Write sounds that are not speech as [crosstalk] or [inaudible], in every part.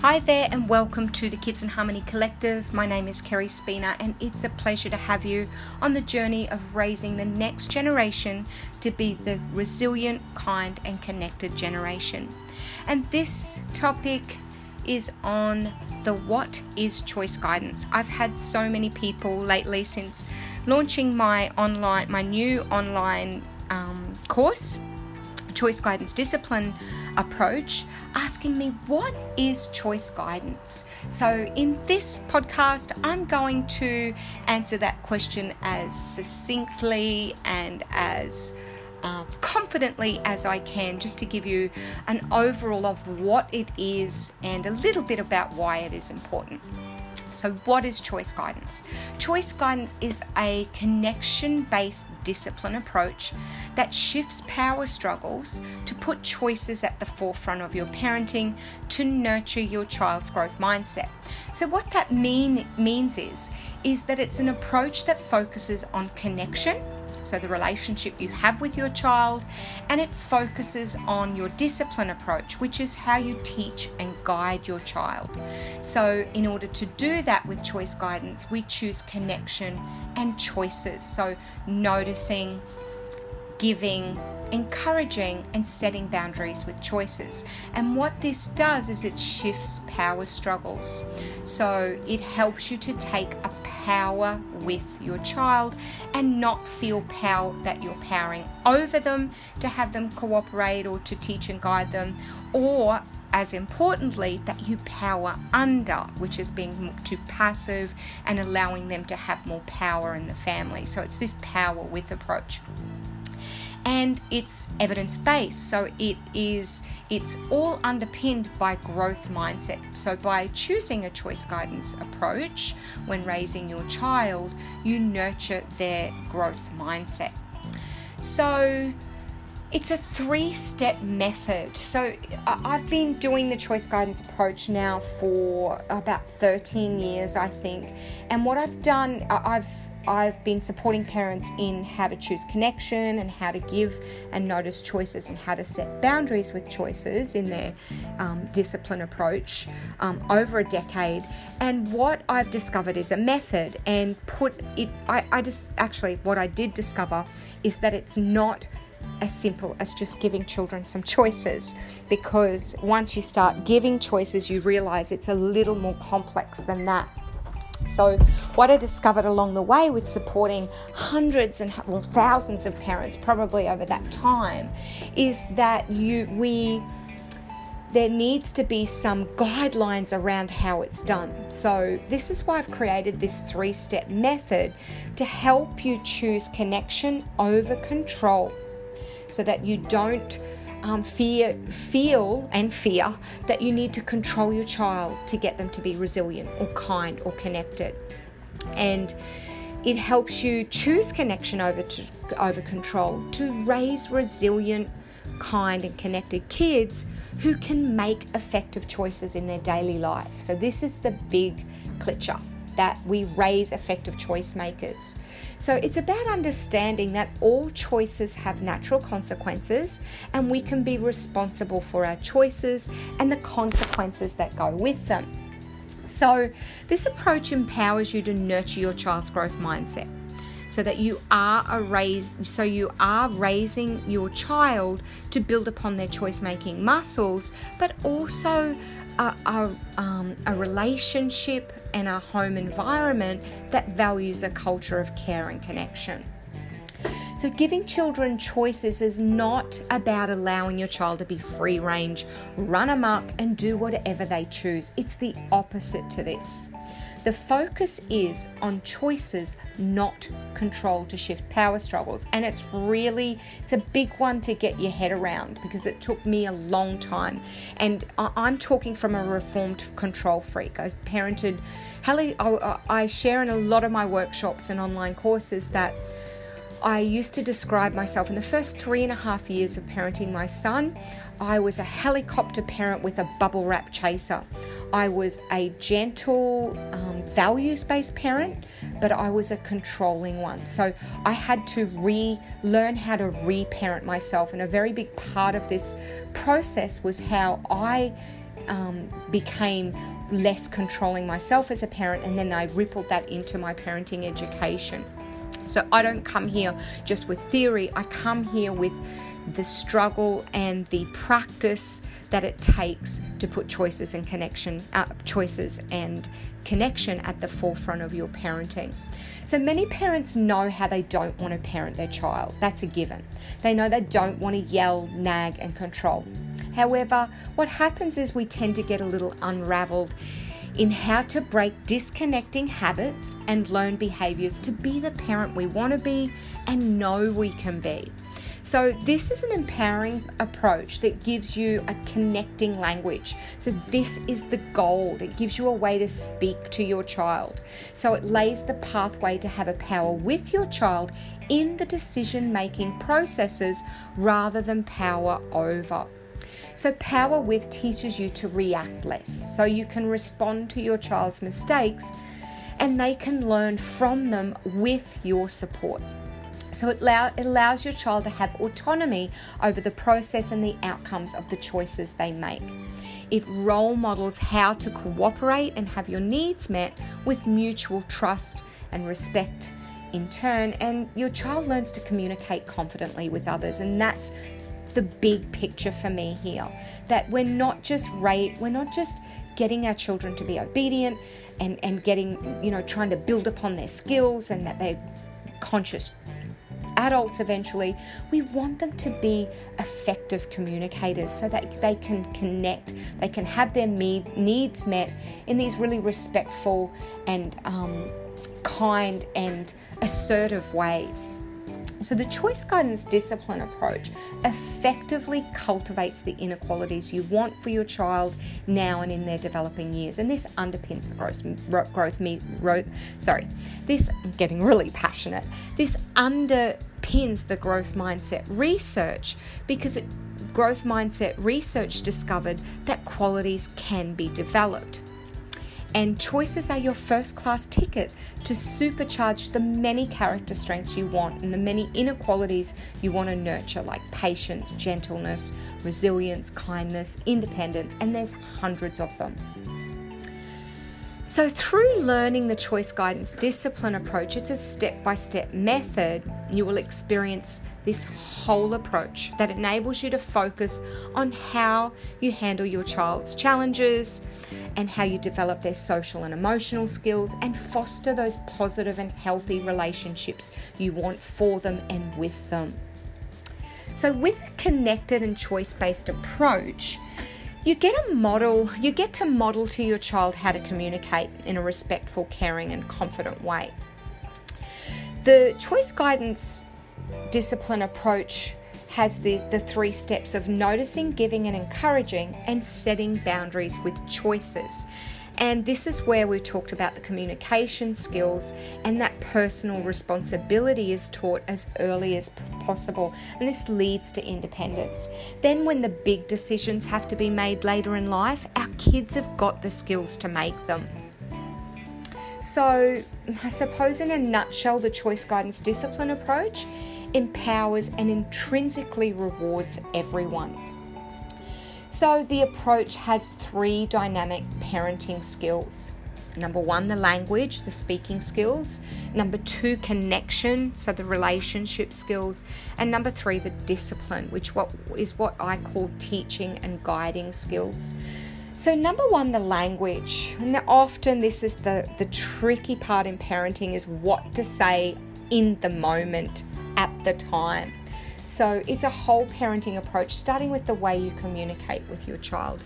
Hi there, and welcome to the Kids in Harmony Collective. My name is Kerry Spina, and it's a pleasure to have you on the journey of raising the next generation to be the resilient, kind, and connected generation. And this topic is on the what is choice guidance. I've had so many people lately since launching my online, my new online um, course choice guidance discipline approach, asking me what is choice guidance. So, in this podcast, I'm going to answer that question as succinctly and as uh, confidently as I can, just to give you an overall of what it is and a little bit about why it is important. So, what is choice guidance? Choice guidance is a connection based discipline approach that shifts power struggles to put choices at the forefront of your parenting to nurture your child's growth mindset. So, what that mean, means is, is that it's an approach that focuses on connection so the relationship you have with your child, and it focuses on your discipline approach, which is how you teach and guide your child. So, in order to do that with choice guidance, we choose connection and choices. So, noticing, giving, encouraging and setting boundaries with choices. And what this does is it shifts power struggles. So it helps you to take a power with your child and not feel power that you're powering over them to have them cooperate or to teach and guide them or as importantly, that you power under, which is being too passive and allowing them to have more power in the family. So it's this power with approach and it's evidence based so it is it's all underpinned by growth mindset so by choosing a choice guidance approach when raising your child you nurture their growth mindset so it's a three step method. So, I've been doing the choice guidance approach now for about 13 years, I think. And what I've done, I've I've been supporting parents in how to choose connection and how to give and notice choices and how to set boundaries with choices in their um, discipline approach um, over a decade. And what I've discovered is a method and put it, I, I just actually, what I did discover is that it's not as simple as just giving children some choices because once you start giving choices, you realize it's a little more complex than that. So, what I discovered along the way with supporting hundreds and well, thousands of parents, probably over that time, is that you we there needs to be some guidelines around how it's done. So, this is why I've created this three step method to help you choose connection over control so that you don't um, fear, feel and fear that you need to control your child to get them to be resilient or kind or connected. And it helps you choose connection over to, over control to raise resilient, kind, and connected kids who can make effective choices in their daily life. So this is the big clitcher that we raise effective choice makers. So it's about understanding that all choices have natural consequences and we can be responsible for our choices and the consequences that go with them. So, this approach empowers you to nurture your child's growth mindset so that you are a raise so you are raising your child to build upon their choice making muscles but also um, a relationship and a home environment that values a culture of care and connection. So, giving children choices is not about allowing your child to be free range, run amok, and do whatever they choose. It's the opposite to this. The focus is on choices, not control to shift power struggles. And it's really, it's a big one to get your head around because it took me a long time. And I'm talking from a reformed control freak. I parented, Hallie, I share in a lot of my workshops and online courses that I used to describe myself in the first three and a half years of parenting my son. I was a helicopter parent with a bubble wrap chaser. I was a gentle, um, values based parent, but I was a controlling one. So I had to relearn how to reparent myself. And a very big part of this process was how I um, became less controlling myself as a parent, and then I rippled that into my parenting education. So I don't come here just with theory, I come here with the struggle and the practice that it takes to put choices and connection uh, choices and connection at the forefront of your parenting. So many parents know how they don't want to parent their child. That's a given. They know they don't want to yell, nag and control. However, what happens is we tend to get a little unraveled in how to break disconnecting habits and learn behaviors to be the parent we want to be and know we can be. So, this is an empowering approach that gives you a connecting language. So, this is the gold. It gives you a way to speak to your child. So, it lays the pathway to have a power with your child in the decision making processes rather than power over. So, power with teaches you to react less. So, you can respond to your child's mistakes and they can learn from them with your support. So it, allow, it allows your child to have autonomy over the process and the outcomes of the choices they make. It role models how to cooperate and have your needs met with mutual trust and respect in turn. And your child learns to communicate confidently with others. And that's the big picture for me here. That we're not just rate, we're not just getting our children to be obedient and, and getting, you know, trying to build upon their skills and that they're conscious adults eventually, we want them to be effective communicators so that they can connect, they can have their needs met in these really respectful and um, kind and assertive ways. So, the choice guidance discipline approach effectively cultivates the inequalities you want for your child now and in their developing years, and this underpins the growth, growth me, sorry, this I'm getting really passionate. This underpins the growth mindset research because it, growth mindset research discovered that qualities can be developed and choices are your first class ticket to supercharge the many character strengths you want and the many inequalities you want to nurture, like patience, gentleness, resilience, kindness, independence, and there's hundreds of them. So, through learning the choice guidance discipline approach, it's a step by step method, you will experience this whole approach that enables you to focus on how you handle your child's challenges and how you develop their social and emotional skills and foster those positive and healthy relationships you want for them and with them. So, with a connected and choice based approach, you get a model, you get to model to your child how to communicate in a respectful, caring, and confident way. The choice guidance discipline approach has the, the three steps of noticing, giving, and encouraging, and setting boundaries with choices. And this is where we talked about the communication skills and that personal responsibility is taught as early as possible. And this leads to independence. Then, when the big decisions have to be made later in life, our kids have got the skills to make them. So, I suppose in a nutshell, the choice guidance discipline approach empowers, and intrinsically rewards everyone. So, the approach has three dynamic parenting skills. Number one, the language, the speaking skills. Number two, connection, so the relationship skills. And number three, the discipline, which what is what I call teaching and guiding skills. So, number one, the language. And often this is the, the tricky part in parenting is what to say in the moment at the time. So it's a whole parenting approach, starting with the way you communicate with your child,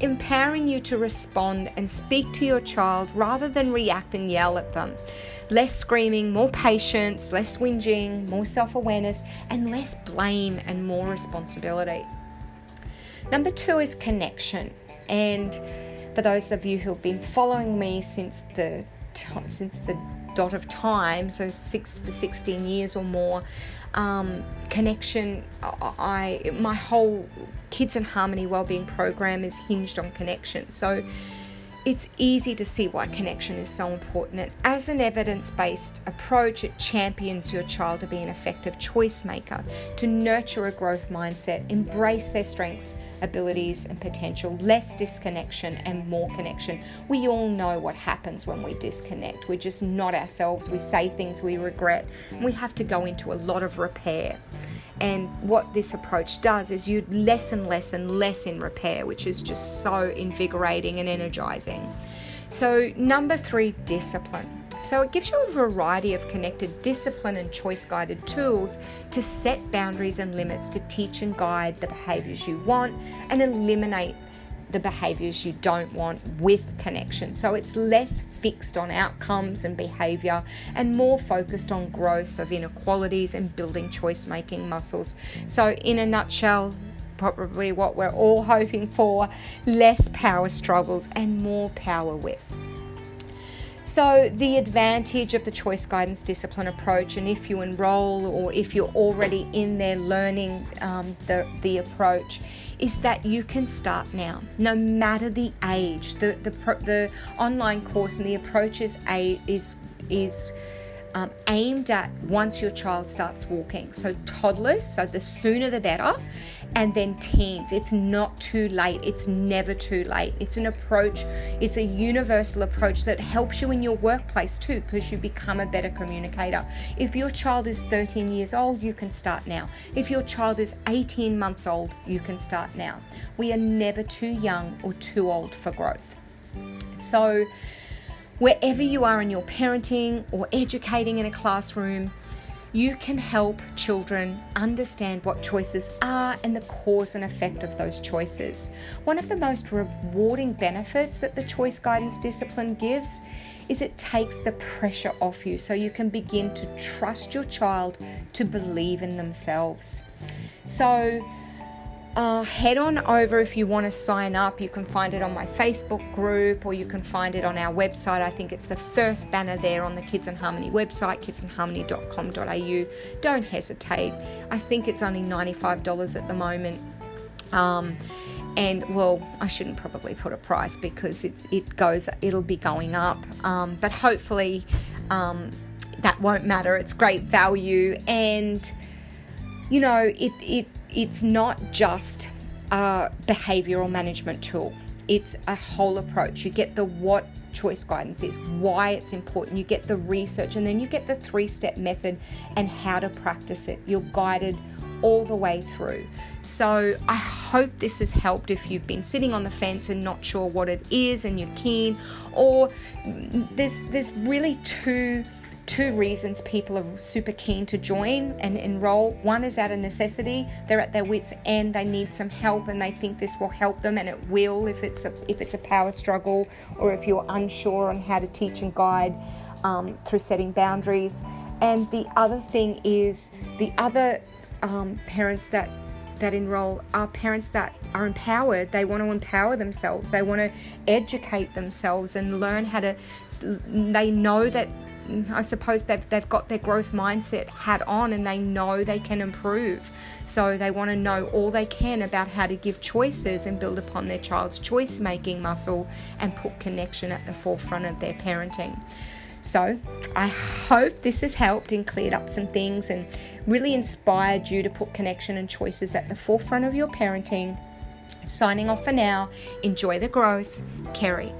empowering you to respond and speak to your child rather than react and yell at them. Less screaming, more patience, less whinging, more self awareness, and less blame and more responsibility. Number two is connection. And for those of you who have been following me since the since the dot of time, so six for 16 years or more, um, connection. I my whole Kids in Harmony Wellbeing program is hinged on connection. So it's easy to see why connection is so important. And as an evidence based approach, it champions your child to be an effective choice maker, to nurture a growth mindset, embrace their strengths, abilities and potential, less disconnection and more connection. We all know what happens when we disconnect. We're just not ourselves. We say things we regret. And we have to go into a lot of repair. And what this approach does is you less and less and less in repair, which is just so invigorating and energizing. So, number three, discipline. So, it gives you a variety of connected discipline and choice guided tools to set boundaries and limits to teach and guide the behaviors you want and eliminate the behaviors you don't want with connection. So it's less fixed on outcomes and behavior and more focused on growth of inequalities and building choice making muscles. So, in a nutshell, probably what we're all [laughs] hoping for less power struggles and more power with. So, the advantage of the choice guidance discipline approach, and if you enroll or if you're already in there learning um, the, the approach, is that you can start now, no matter the age. The, the, the online course and the approach is, a, is, is um, aimed at once your child starts walking. So, toddlers, so the sooner the better, and then teens. It's not too late, it's never too late. It's an approach, it's a universal approach that helps you in your workplace too, because you become a better communicator. If your child is 13 years old, you can start now. If your child is 18 months old, you can start now. We are never too young or too old for growth. So, Wherever you are in your parenting or educating in a classroom, you can help children understand what choices are and the cause and effect of those choices. One of the most rewarding benefits that the choice guidance discipline gives is it takes the pressure off you so you can begin to trust your child to believe in themselves. So, uh, head on over if you want to sign up. You can find it on my Facebook group or you can find it on our website. I think it's the first banner there on the Kids in Harmony website, kidsinharmony.com.au. Don't hesitate. I think it's only $95 at the moment. Um, and well, I shouldn't probably put a price because it, it goes, it'll be going up. Um, but hopefully, um, that won't matter. It's great value and you know, it, it it's not just a behavioral management tool, it's a whole approach. You get the what choice guidance is, why it's important, you get the research, and then you get the three step method and how to practice it. You're guided all the way through. So I hope this has helped if you've been sitting on the fence and not sure what it is and you're keen or there's there's really two two reasons people are super keen to join and enroll. One is out of necessity; they're at their wits' end. They need some help, and they think this will help them, and it will if it's a if it's a power struggle or if you're unsure on how to teach and guide um, through setting boundaries. And the other thing is the other um, parents that that enroll are parents that are empowered. They want to empower themselves. They want to educate themselves and learn how to. They know that I suppose they've, they've got their growth mindset hat on and they know they can improve. So they want to know all they can about how to give choices and build upon their child's choice making muscle and put connection at the forefront of their parenting. So, I hope this has helped and cleared up some things and really inspired you to put connection and choices at the forefront of your parenting. Signing off for now. Enjoy the growth. Kerry.